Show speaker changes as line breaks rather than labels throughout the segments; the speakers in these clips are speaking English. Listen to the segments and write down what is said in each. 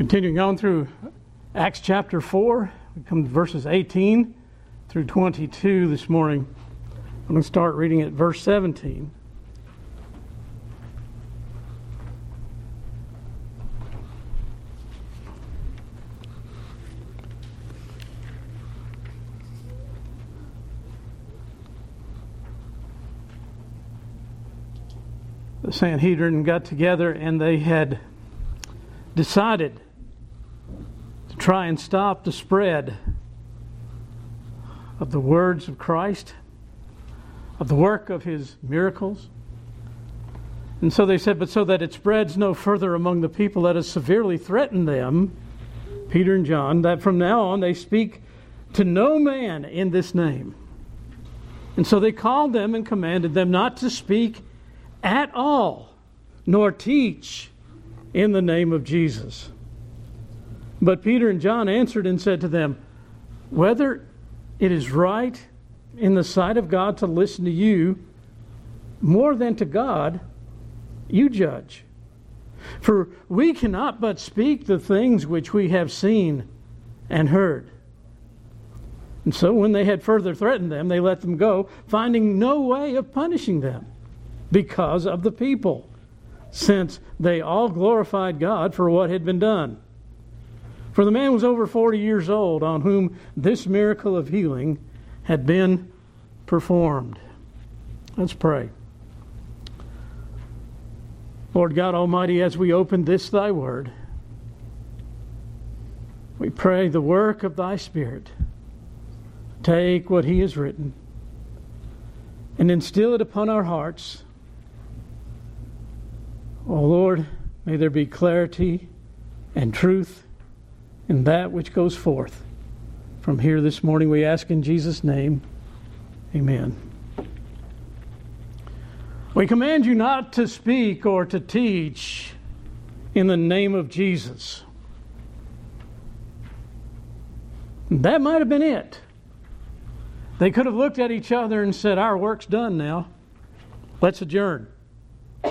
Continuing on through Acts chapter 4, we come to verses 18 through 22 this morning. I'm going to start reading at verse 17. The Sanhedrin got together and they had decided try and stop the spread of the words of Christ, of the work of his miracles. And so they said, but so that it spreads no further among the people, let us severely threaten them, Peter and John, that from now on they speak to no man in this name. And so they called them and commanded them not to speak at all, nor teach in the name of Jesus. But Peter and John answered and said to them, Whether it is right in the sight of God to listen to you more than to God, you judge. For we cannot but speak the things which we have seen and heard. And so, when they had further threatened them, they let them go, finding no way of punishing them because of the people since they all glorified God for what had been done. For the man was over 40 years old on whom this miracle of healing had been performed. Let's pray. Lord God Almighty, as we open this thy word, we pray the work of thy Spirit. Take what he has written and instill it upon our hearts Oh Lord, may there be clarity and truth in that which goes forth from here this morning. We ask in Jesus' name. Amen. We command you not to speak or to teach in the name of Jesus. That might have been it. They could have looked at each other and said, Our work's done now. Let's adjourn.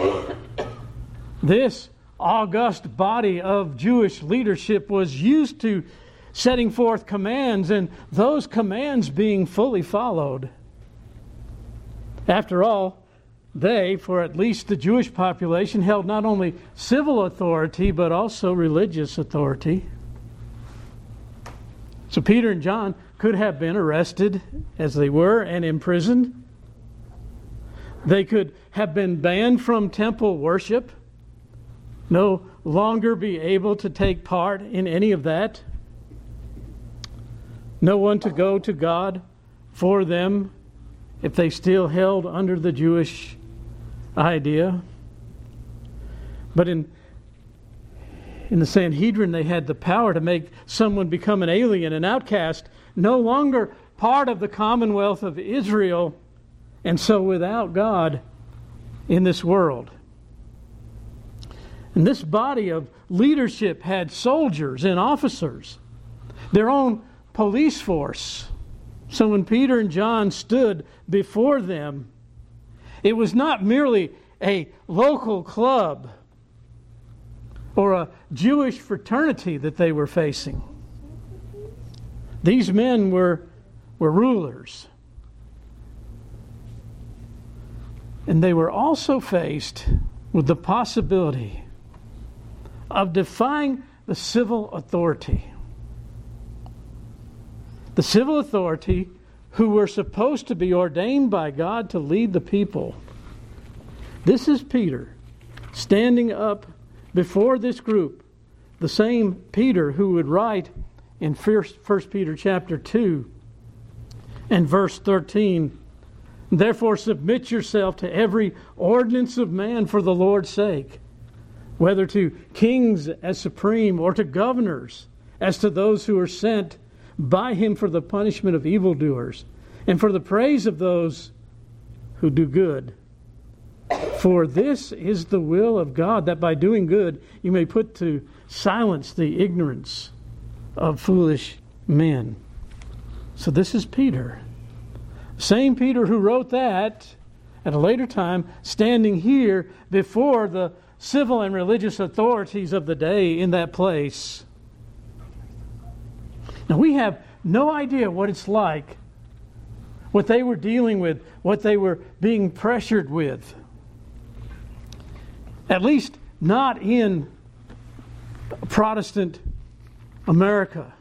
This august body of Jewish leadership was used to setting forth commands and those commands being fully followed. After all, they, for at least the Jewish population, held not only civil authority but also religious authority. So Peter and John could have been arrested as they were and imprisoned. They could have been banned from temple worship no longer be able to take part in any of that. No one to go to God for them if they still held under the Jewish idea. But in in the Sanhedrin, they had the power to make someone become an alien, an outcast, no longer part of the commonwealth of Israel, and so without God in this world. And this body of leadership had soldiers and officers, their own police force. So when Peter and John stood before them, it was not merely a local club or a Jewish fraternity that they were facing. These men were, were rulers. And they were also faced with the possibility of defying the civil authority. The civil authority who were supposed to be ordained by God to lead the people. This is Peter standing up before this group, the same Peter who would write in 1 Peter chapter 2 and verse 13 Therefore submit yourself to every ordinance of man for the Lord's sake whether to kings as supreme or to governors, as to those who are sent by him for the punishment of evildoers and for the praise of those who do good. For this is the will of God, that by doing good you may put to silence the ignorance of foolish men. So this is Peter. Same Peter who wrote that at a later time, standing here before the civil and religious authorities of the day in that place. Now, we have no idea what it's like, what they were dealing with, what they were being pressured with. At least not in Protestant America.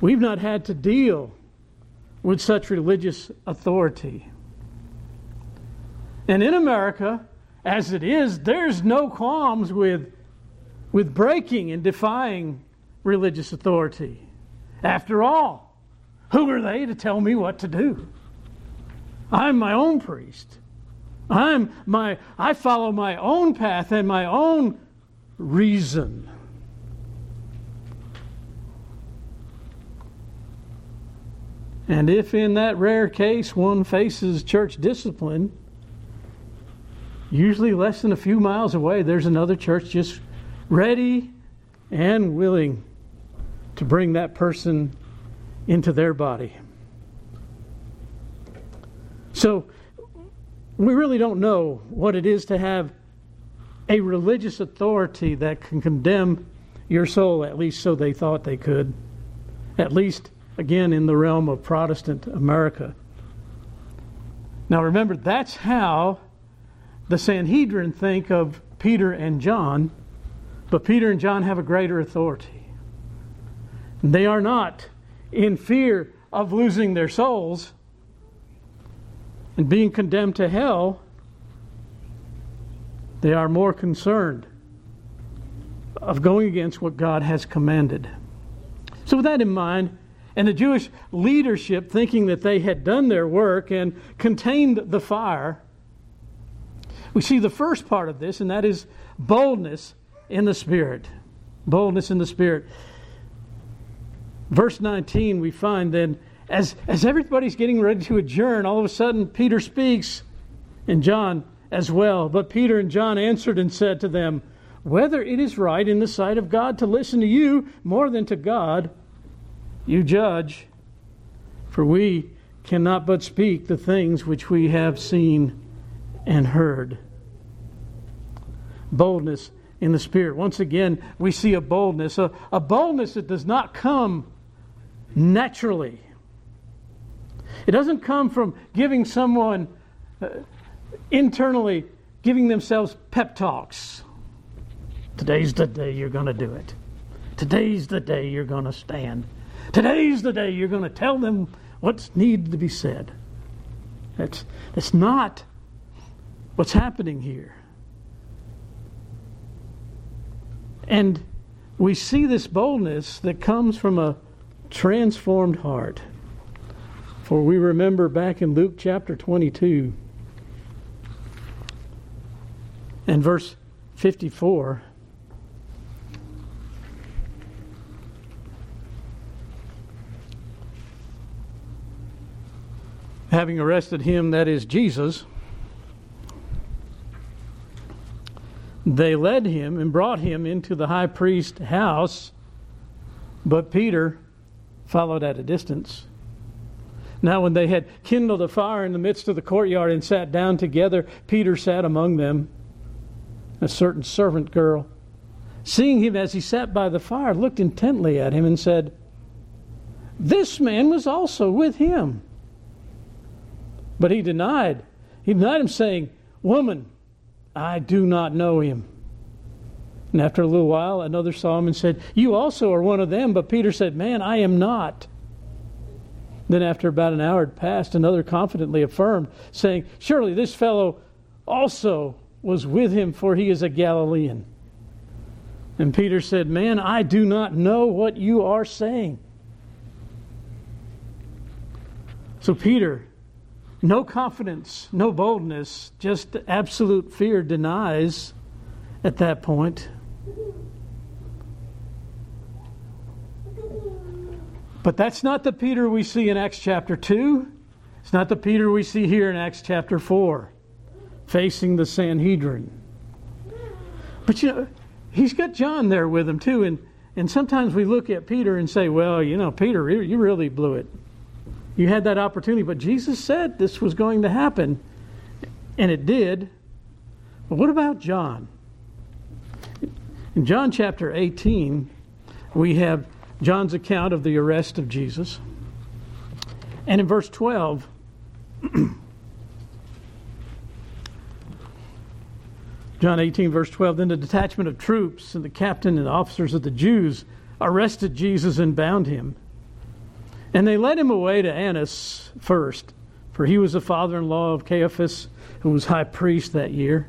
We've not had to deal with such religious authority. And in America, as it is, there's no qualms with, with breaking and defying religious authority. After all, who are they to tell me what to do? I'm my own priest. I'm my I follow my own path and my own reason. And if in that rare case one faces church discipline, usually less than a few miles away, there's another church just ready and willing to bring that person into their body. So, we really don't know what it is to have a religious authority that can condemn your soul, at least so they thought they could, at least again in the realm of Protestant America. Now remember, that's how the Sanhedrin think of Peter and John, but Peter and John have a greater authority. They are not in fear of losing their souls and being condemned to hell. They are more concerned of going against what God has commanded. So, with that in mind, and the Jewish leadership thinking that they had done their work and contained the fire, we see the first part of this, and that is boldness in the Spirit. Boldness in the Spirit. Verse 19, we find then, as, as everybody's getting ready to adjourn, all of a sudden Peter speaks, and John as well. But Peter and John answered and said to them, Whether it is right in the sight of God to listen to you more than to God, you judge, for we cannot but speak the things which we have seen and heard. Boldness in the Spirit. Once again, we see a boldness, a, a boldness that does not come naturally. It doesn't come from giving someone uh, internally, giving themselves pep talks. Today's the day you're going to do it. Today's the day you're going to stand. Today's the day you're going to tell them what's needed to be said. That's, that's not what's happening here. And we see this boldness that comes from a transformed heart. For we remember back in Luke chapter 22 and verse 54 having arrested him, that is Jesus, they led him and brought him into the high priest's house, but Peter followed at a distance. Now, when they had kindled a fire in the midst of the courtyard and sat down together, Peter sat among them. A certain servant girl, seeing him as he sat by the fire, looked intently at him and said, This man was also with him. But he denied. He denied him, saying, Woman, I do not know him. And after a little while, another saw him and said, You also are one of them. But Peter said, Man, I am not. Then, after about an hour had passed, another confidently affirmed, saying, Surely this fellow also was with him, for he is a Galilean. And Peter said, Man, I do not know what you are saying. So Peter no confidence, no boldness, just absolute fear denies at that point. But that's not the Peter we see in Acts chapter 2. It's not the Peter we see here in Acts chapter 4, facing the Sanhedrin. But you know, he's got John there with him too. And, and sometimes we look at Peter and say, well, you know, Peter, you really blew it. You had that opportunity, but Jesus said this was going to happen, and it did. But what about John? In John chapter 18, we have John's account of the arrest of Jesus. And in verse 12, John 18, verse 12, then the detachment of troops and the captain and officers of the Jews arrested Jesus and bound him. And they led him away to Annas first, for he was the father in law of Caiaphas, who was high priest that year.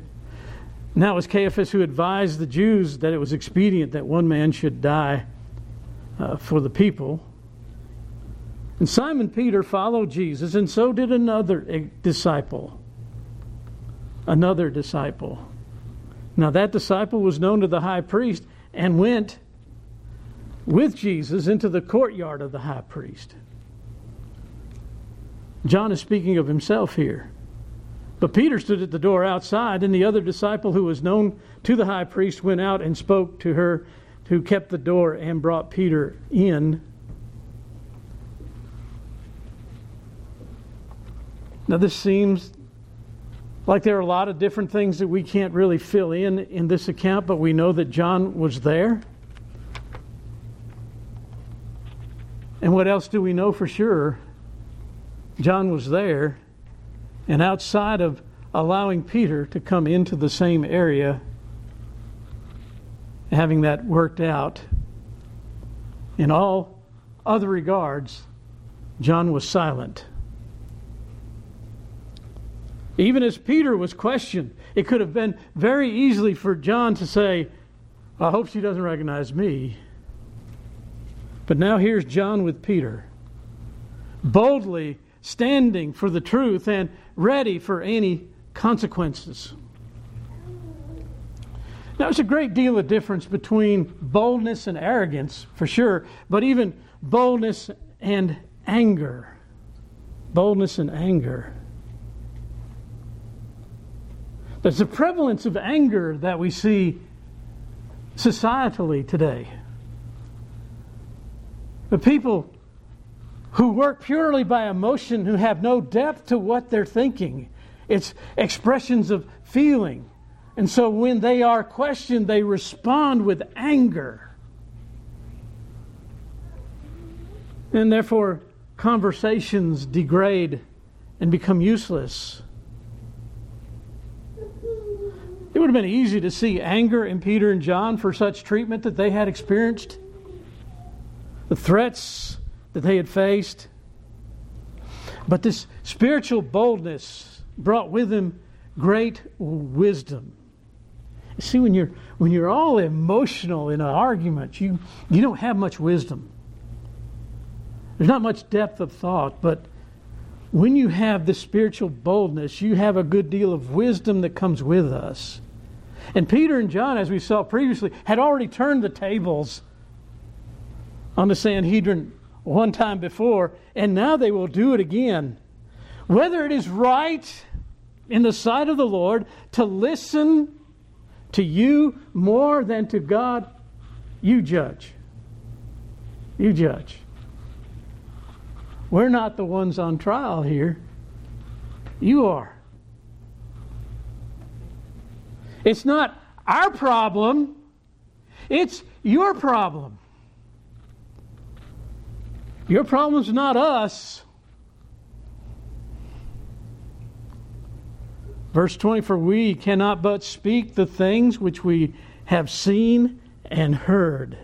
Now it was Caiaphas who advised the Jews that it was expedient that one man should die uh, for the people. And Simon Peter followed Jesus, and so did another disciple. Another disciple. Now that disciple was known to the high priest and went with Jesus into the courtyard of the high priest. John is speaking of himself here. But Peter stood at the door outside, and the other disciple who was known to the high priest went out and spoke to her who kept the door and brought Peter in. Now, this seems like there are a lot of different things that we can't really fill in in this account, but we know that John was there. And what else do we know for sure? John was there, and outside of allowing Peter to come into the same area, having that worked out, in all other regards, John was silent. Even as Peter was questioned, it could have been very easily for John to say, I hope she doesn't recognize me. But now here's John with Peter, boldly standing for the truth and ready for any consequences. Now, there's a great deal of difference between boldness and arrogance, for sure, but even boldness and anger. Boldness and anger. There's a prevalence of anger that we see societally today. The people who work purely by emotion, who have no depth to what they're thinking. It's expressions of feeling. And so when they are questioned, they respond with anger. And therefore, conversations degrade and become useless. It would have been easy to see anger in Peter and John for such treatment that they had experienced the threats that they had faced. But this spiritual boldness brought with him great wisdom. See, when you're when you're all emotional in an argument, you you don't have much wisdom. There's not much depth of thought, but when you have this spiritual boldness, you have a good deal of wisdom that comes with us. And Peter and John, as we saw previously, had already turned the tables on the Sanhedrin one time before, and now they will do it again. Whether it is right in the sight of the Lord to listen to you more than to God, you judge. You judge. We're not the ones on trial here. You are. It's not our problem, it's your problem. Your problem's not us. Verse 20 For we cannot but speak the things which we have seen and heard.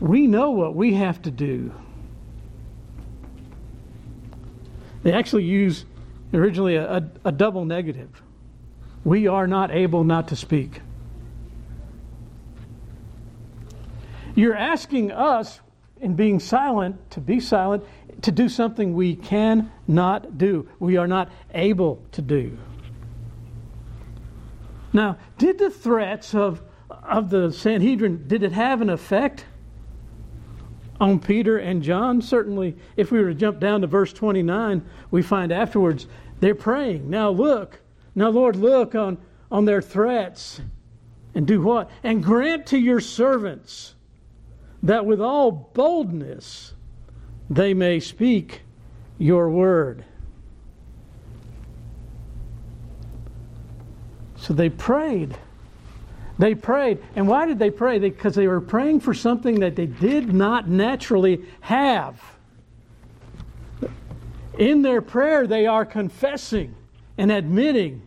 We know what we have to do. They actually use originally a, a, a double negative. We are not able not to speak. You're asking us in being silent, to be silent, to do something we cannot do, we are not able to do. Now, did the threats of, of the Sanhedrin, did it have an effect on Peter and John? Certainly, if we were to jump down to verse 29, we find afterwards they're praying. Now look, now Lord, look on, on their threats and do what? And grant to your servants that with all boldness they may speak your word. So they prayed. They prayed. And why did they pray? Because they, they were praying for something that they did not naturally have. In their prayer, they are confessing and admitting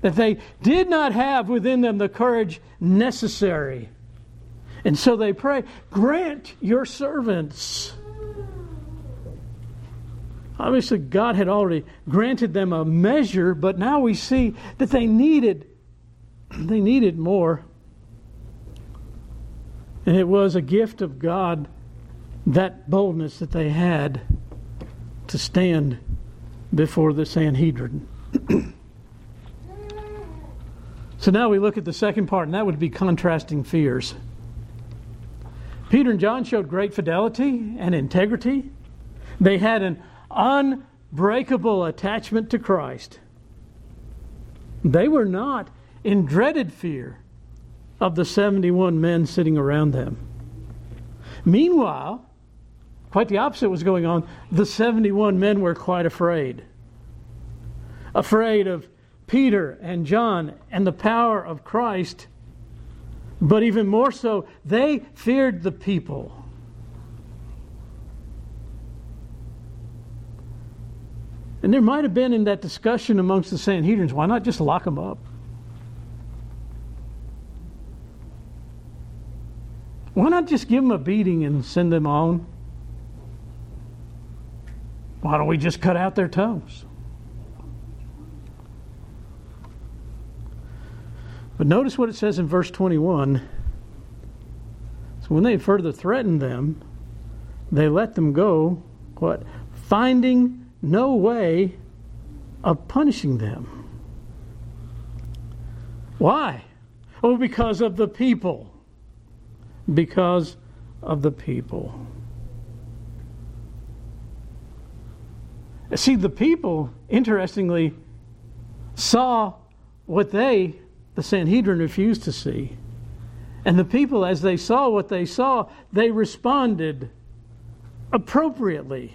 that they did not have within them the courage necessary. And so they pray, grant your servants. Obviously, God had already granted them a measure, but now we see that they needed they needed more. And it was a gift of God, that boldness that they had to stand before the Sanhedrin. so now we look at the second part, and that would be contrasting fears. Peter and John showed great fidelity and integrity. They had an unbreakable attachment to Christ. They were not in dreaded fear of the 71 men sitting around them. Meanwhile, quite the opposite was going on. The 71 men were quite afraid. Afraid of Peter and John and the power of Christ, but even more so, they feared the people. And there might have been in that discussion amongst the Sanhedrins, why not just lock them up? Why not just give them a beating and send them on? Why don't we just cut out their tongues? But notice what it says in verse 21. So when they further threatened them, they let them go, what? Finding no way of punishing them. Why? Oh, because of the people because of the people. See, the people, interestingly, saw what they, the Sanhedrin, refused to see. And the people, as they saw what they saw, they responded appropriately.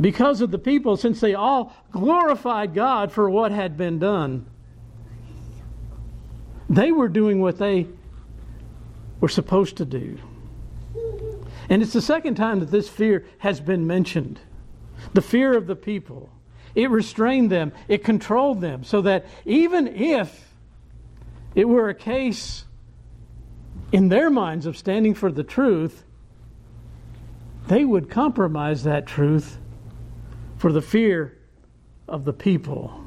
Because of the people, since they all glorified God for what had been done, they were doing what they were supposed to do. And it's the second time that this fear has been mentioned the fear of the people. It restrained them, it controlled them, so that even if it were a case in their minds of standing for the truth, they would compromise that truth for the fear of the people.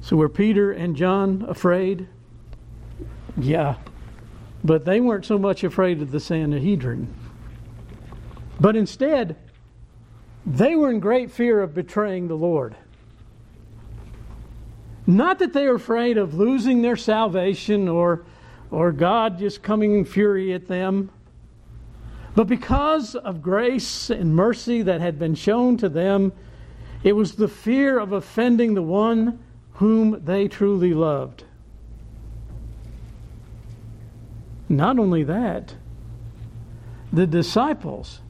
So were Peter and John afraid? Yeah. But they weren't so much afraid of the Sanhedrin. But instead, they were in great fear of betraying the Lord. Not that they were afraid of losing their salvation or, or God just coming in fury at them, but because of grace and mercy that had been shown to them, it was the fear of offending the one whom they truly loved. Not only that, the disciples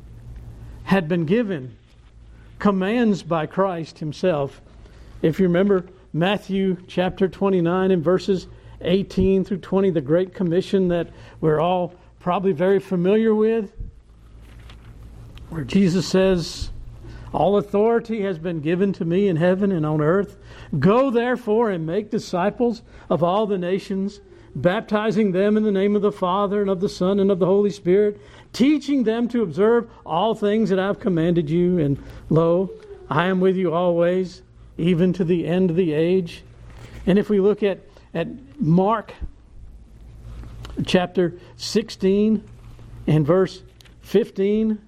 had been given commands by Christ Himself. If you remember Matthew chapter 29 and verses 18 through 20, the Great Commission that we're all probably very familiar with, where Jesus says, All authority has been given to me in heaven and on earth. Go therefore and make disciples of all the nations baptizing them in the name of the Father and of the Son and of the Holy Spirit, teaching them to observe all things that I've commanded you. And lo, I am with you always, even to the end of the age. And if we look at, at Mark chapter 16 and verse 15,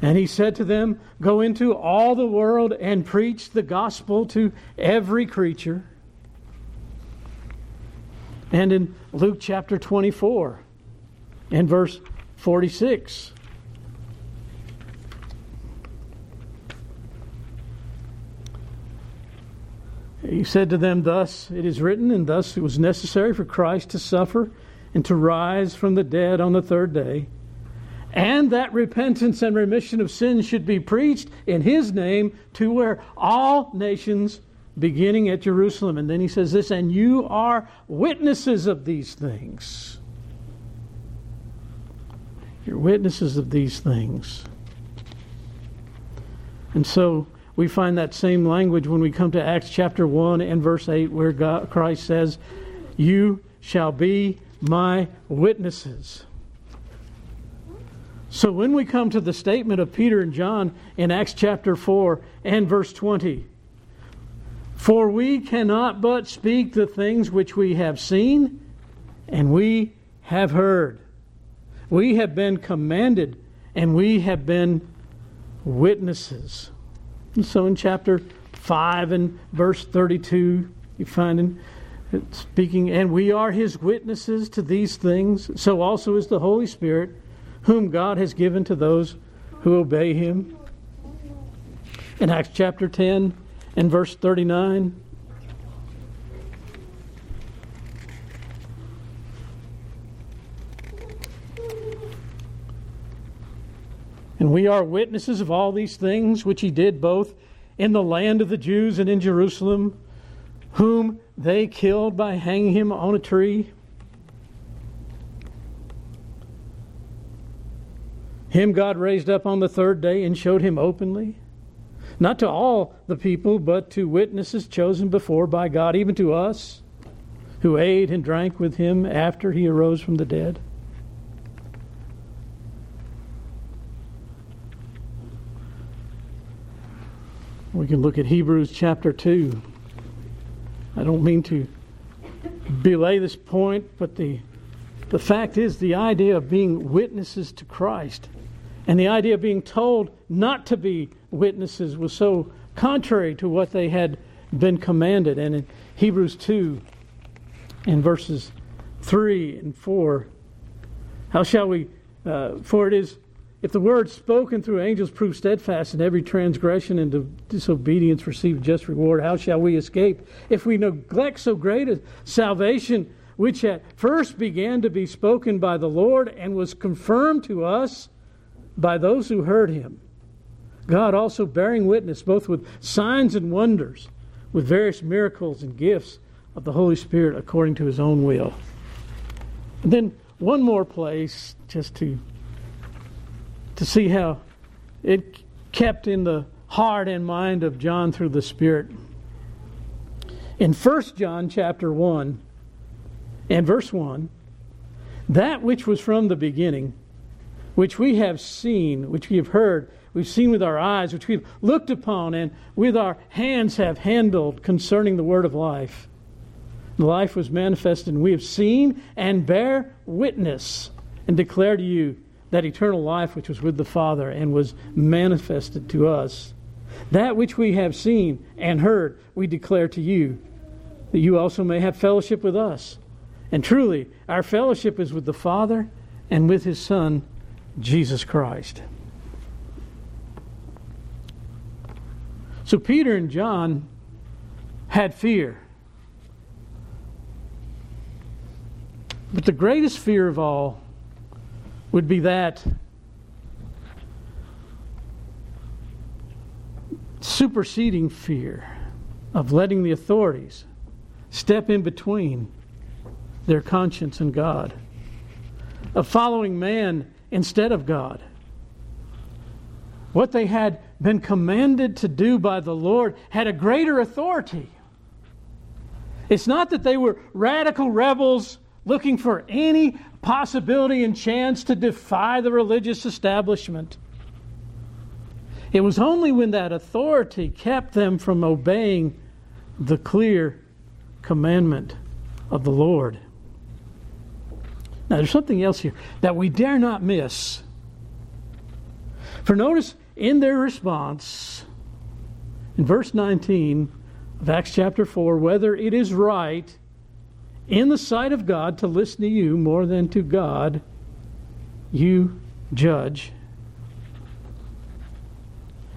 and he said to them, Go into all the world and preach the gospel to every creature and in Luke chapter 24 and verse 46. He said to them, Thus it is written, and thus it was necessary for Christ to suffer and to rise from the dead on the third day, and that repentance and remission of sins should be preached in his name to where all nations beginning at Jerusalem. And then he says this, and you are witnesses of these things. You're witnesses of these things. And so we find that same language when we come to Acts chapter 1 and verse 8, where God, Christ says, You shall be my witnesses. So when we come to the statement of Peter and John in Acts chapter 4 and verse 20, for we cannot but speak the things which we have seen and we have heard. We have been commanded and we have been witnesses. And so in chapter 5 and verse 32, you find in speaking, and we are his witnesses to these things. So also is the Holy Spirit, whom God has given to those who obey him. In Acts chapter 10 and verse 39, And we are witnesses of all these things which he did both in the land of the Jews and in Jerusalem, whom they killed by hanging him on a tree. Him God raised up on the third day and showed him openly, not to all the people, but to witnesses chosen before by God, even to us, who ate and drank with him after he arose from the dead. We can look at Hebrews chapter 2. I don't mean to belay this point, but the, the fact is the idea of being witnesses to Christ and the idea of being told not to be witnesses was so contrary to what they had been commanded. And in Hebrews 2, in verses 3 and 4, how shall we? Uh, for it is if the word spoken through angels prove steadfast, and every transgression and disobedience receive just reward, how shall we escape if we neglect so great a salvation, which at first began to be spoken by the Lord and was confirmed to us by those who heard him? God also bearing witness both with signs and wonders, with various miracles and gifts of the Holy Spirit according to his own will. And then one more place, just to to see how it kept in the heart and mind of John through the Spirit. In 1 John chapter 1 and verse 1, that which was from the beginning, which we have seen, which we have heard, we've seen with our eyes, which we've looked upon, and with our hands have handled concerning the word of life. The life was manifested, and we have seen and bear witness and declare to you that eternal life which was with the Father and was manifested to us. That which we have seen and heard, we declare to you, that you also may have fellowship with us. And truly, our fellowship is with the Father and with His Son, Jesus Christ. So Peter and John had fear. But the greatest fear of all would be that superseding fear of letting the authorities step in between their conscience and God, of following man instead of God. What they had been commanded to do by the Lord had a greater authority. It's not that they were radical rebels looking for any possibility and chance to defy the religious establishment. It was only when that authority kept them from obeying the clear commandment of the Lord. Now, there's something else here that we dare not miss. For notice in their response, in verse 19 of Acts chapter 4, whether it is right in the sight of God to listen to you more than to God, you judge.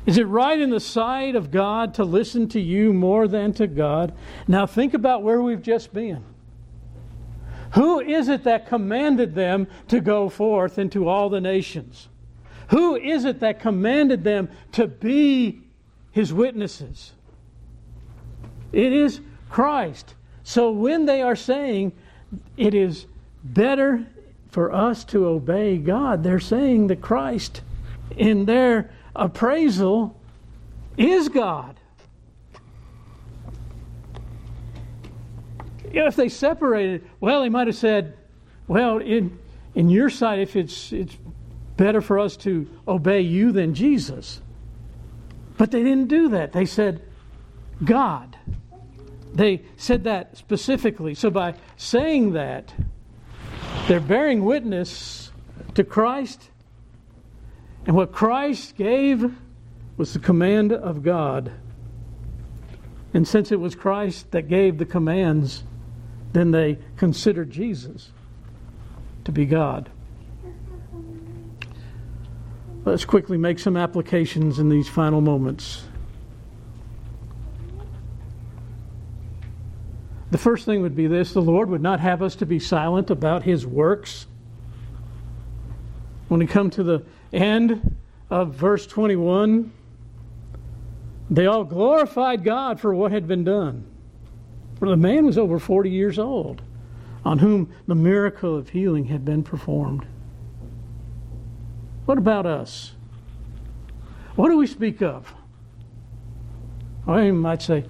Is it right in the sight of God to listen to you more than to God? Now think about where we've just been. Who is it that commanded them to go forth into all the nations? Who is it that commanded them to be his witnesses? It is Christ. So when they are saying it is better for us to obey God, they're saying that Christ, in their appraisal, is God. if they separated, well, he might have said, well, in, in your sight, if it's, it's better for us to obey you than Jesus. But they didn't do that. They said, God. They said that specifically. So by saying that, they're bearing witness to Christ. And what Christ gave was the command of God. And since it was Christ that gave the commands, then they considered Jesus to be God. Let's quickly make some applications in these final moments. The first thing would be this the Lord would not have us to be silent about His works. When we come to the end of verse 21, they all glorified God for what had been done. For the man was over 40 years old, on whom the miracle of healing had been performed. What about us? What do we speak of? I might say,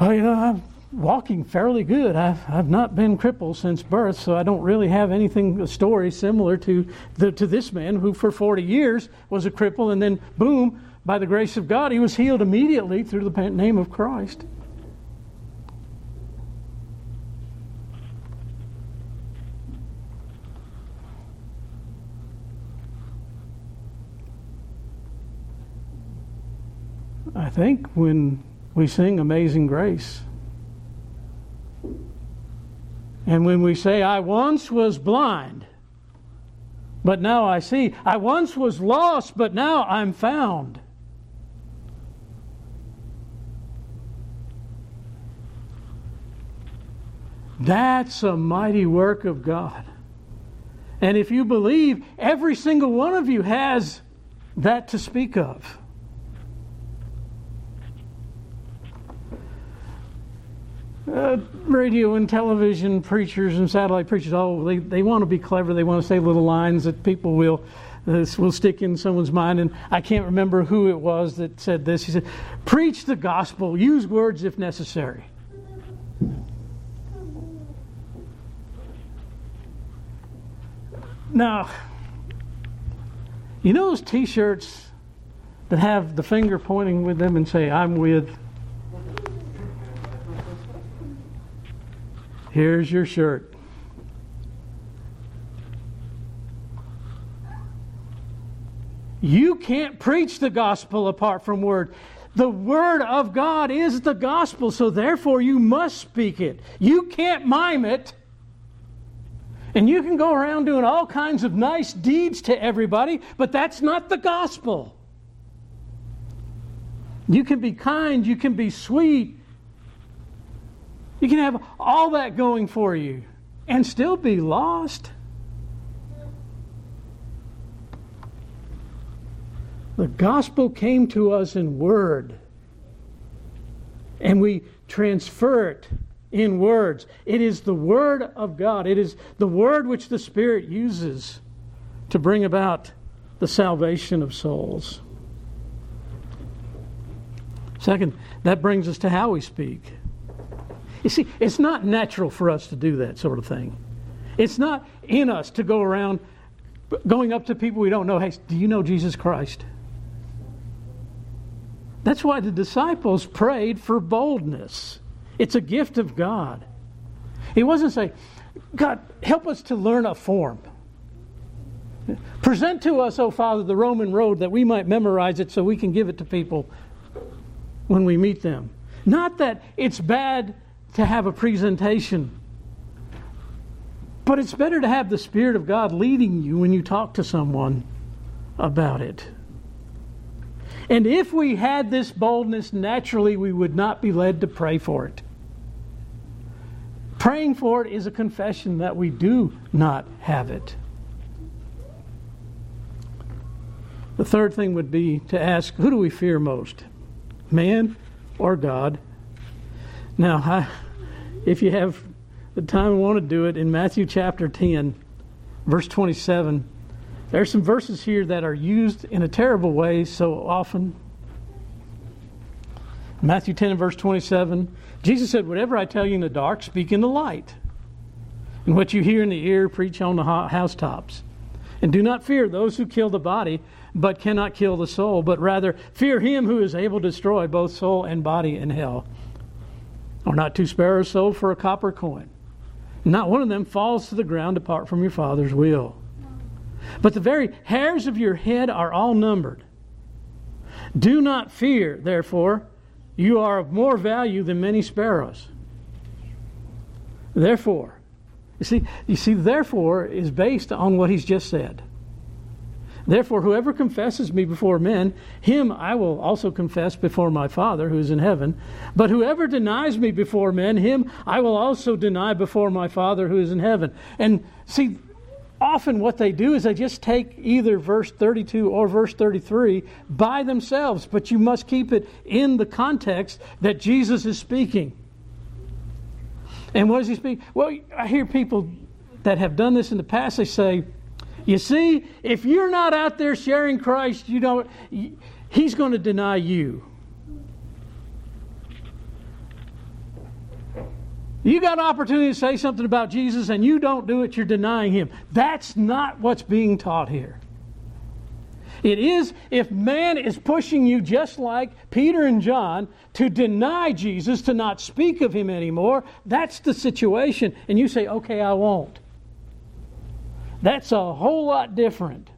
oh, you know, I'm walking fairly good. I've, I've not been crippled since birth, so I don't really have anything, a story similar to, the, to this man who for 40 years was a cripple, and then boom, by the grace of God, he was healed immediately through the name of Christ. I think when we sing Amazing Grace, and when we say, I once was blind, but now I see, I once was lost, but now I'm found. That's a mighty work of God. And if you believe, every single one of you has that to speak of. Uh, radio and television preachers and satellite preachers, oh, they, they want to be clever. They want to say little lines that people will uh, will stick in someone's mind. And I can't remember who it was that said this. He said, "Preach the gospel. Use words if necessary." Now, you know those T-shirts that have the finger pointing with them and say, "I'm with." Here's your shirt. You can't preach the gospel apart from word. The word of God is the gospel, so therefore you must speak it. You can't mime it. And you can go around doing all kinds of nice deeds to everybody, but that's not the gospel. You can be kind, you can be sweet, you can have all that going for you and still be lost. The gospel came to us in word, and we transfer it in words. It is the word of God, it is the word which the Spirit uses to bring about the salvation of souls. Second, that brings us to how we speak. You see, it's not natural for us to do that sort of thing. It's not in us to go around going up to people we don't know, hey, do you know Jesus Christ? That's why the disciples prayed for boldness. It's a gift of God. He wasn't saying, God, help us to learn a form. Present to us, O Father, the Roman road that we might memorize it so we can give it to people when we meet them. Not that it's bad to have a presentation. But it's better to have the Spirit of God leading you when you talk to someone about it. And if we had this boldness, naturally we would not be led to pray for it. Praying for it is a confession that we do not have it. The third thing would be to ask who do we fear most, man or God? Now, I, if you have the time and want to do it, in Matthew chapter 10, verse 27, there are some verses here that are used in a terrible way so often. Matthew 10 and verse 27, Jesus said, Whatever I tell you in the dark, speak in the light. And what you hear in the ear, preach on the housetops. And do not fear those who kill the body, but cannot kill the soul, but rather fear him who is able to destroy both soul and body in hell. Are not two sparrows sold for a copper coin? Not one of them falls to the ground apart from your Father's will. But the very hairs of your head are all numbered. Do not fear, therefore, you are of more value than many sparrows. Therefore, you see, you see, therefore is based on what he's just said. Therefore, whoever confesses me before men, him I will also confess before my Father who is in heaven. But whoever denies me before men, him I will also deny before my Father who is in heaven. And see, often what they do is they just take either verse 32 or verse 33 by themselves, but you must keep it in the context that Jesus is speaking. And what does he speak? Well, I hear people that have done this in the past, they say, you see, if you're not out there sharing Christ, you don't he's going to deny you. You got an opportunity to say something about Jesus and you don't do it, you're denying him. That's not what's being taught here. It is if man is pushing you just like Peter and John to deny Jesus, to not speak of him anymore, that's the situation. And you say, okay, I won't. That's a whole lot different.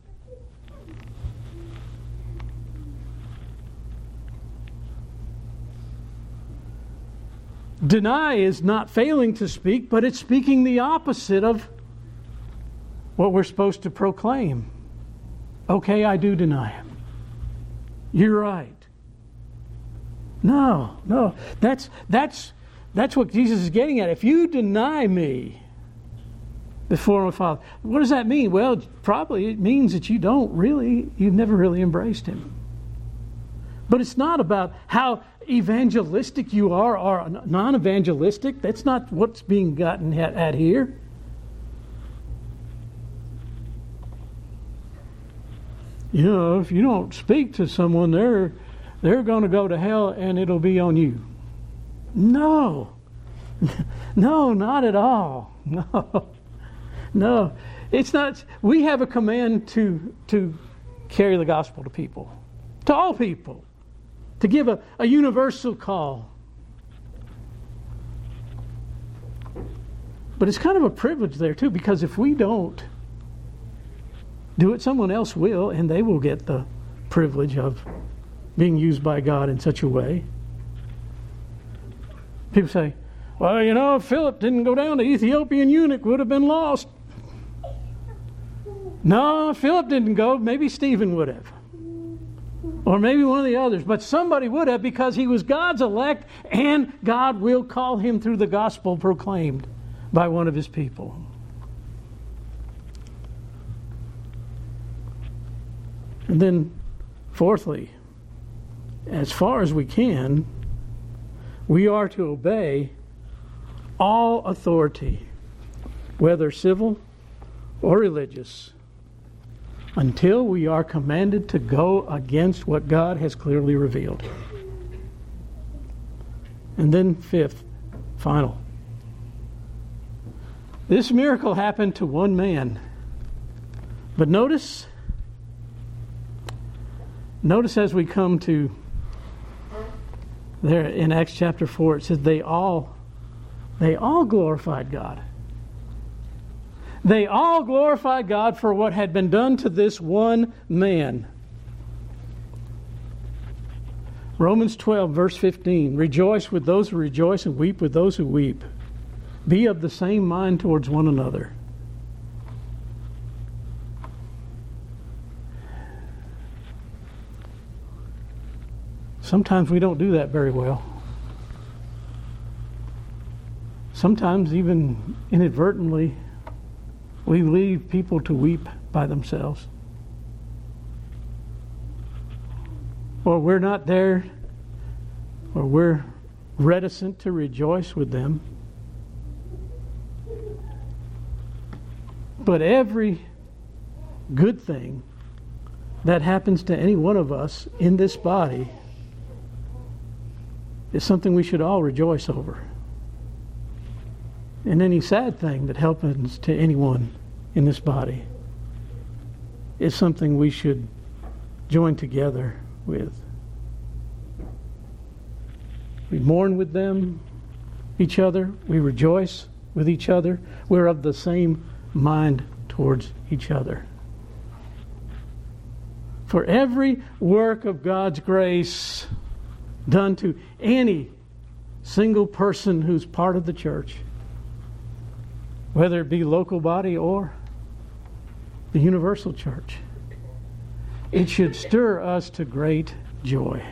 Deny is not failing to speak, but it's speaking the opposite of what we're supposed to proclaim. Okay, I do deny him. You're right. No, no. That's that's that's what Jesus is getting at. If you deny me before my Father, what does that mean? Well, probably it means that you don't really, you've never really embraced him. But it's not about how evangelistic you are or non evangelistic. That's not what's being gotten at, at here. You know, if you don't speak to someone, they're they're going to go to hell and it'll be on you. No. No, not at all. No. No. It's not we have a command to to carry the gospel to people. To all people to give a, a universal call. But it's kind of a privilege there, too, because if we don't do it, someone else will, and they will get the privilege of being used by God in such a way. People say, well, you know, if Philip didn't go down, the Ethiopian eunuch would have been lost. No, Philip didn't go. Maybe Stephen would have. Or maybe one of the others, but somebody would have because he was God's elect and God will call him through the gospel proclaimed by one of his people. And then, fourthly, as far as we can, we are to obey all authority, whether civil or religious until we are commanded to go against what God has clearly revealed. And then, fifth, final. This miracle happened to one man. But notice, notice as we come to there in Acts chapter 4, it says they all they all glorified God. They all glorified God for what had been done to this one man. Romans 12, verse 15 Rejoice with those who rejoice and weep with those who weep. Be of the same mind towards one another. Sometimes we don't do that very well. sometimes even inadvertently, we leave people to weep by themselves. Or we're not there, or we're reticent to rejoice with them. But every good thing that happens to any one of us in this body is something we should all rejoice over. And any sad thing that happens to anyone in this body is something we should join together with. We mourn with them, each other. We rejoice with each other. We're of the same mind towards each other. For every work of God's grace done to any single person who's part of the church, whether it be local body or the universal church, it should stir us to great joy.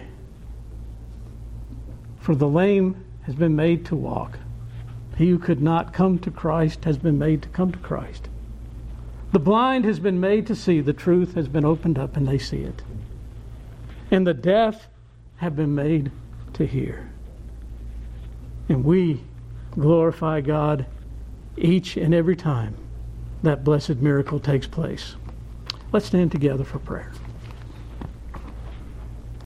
For the lame has been made to walk. He who could not come to Christ has been made to come to Christ. The blind has been made to see. The truth has been opened up and they see it. And the deaf have been made to hear. And we glorify God each and every time that blessed miracle takes place. Let's stand together for prayer.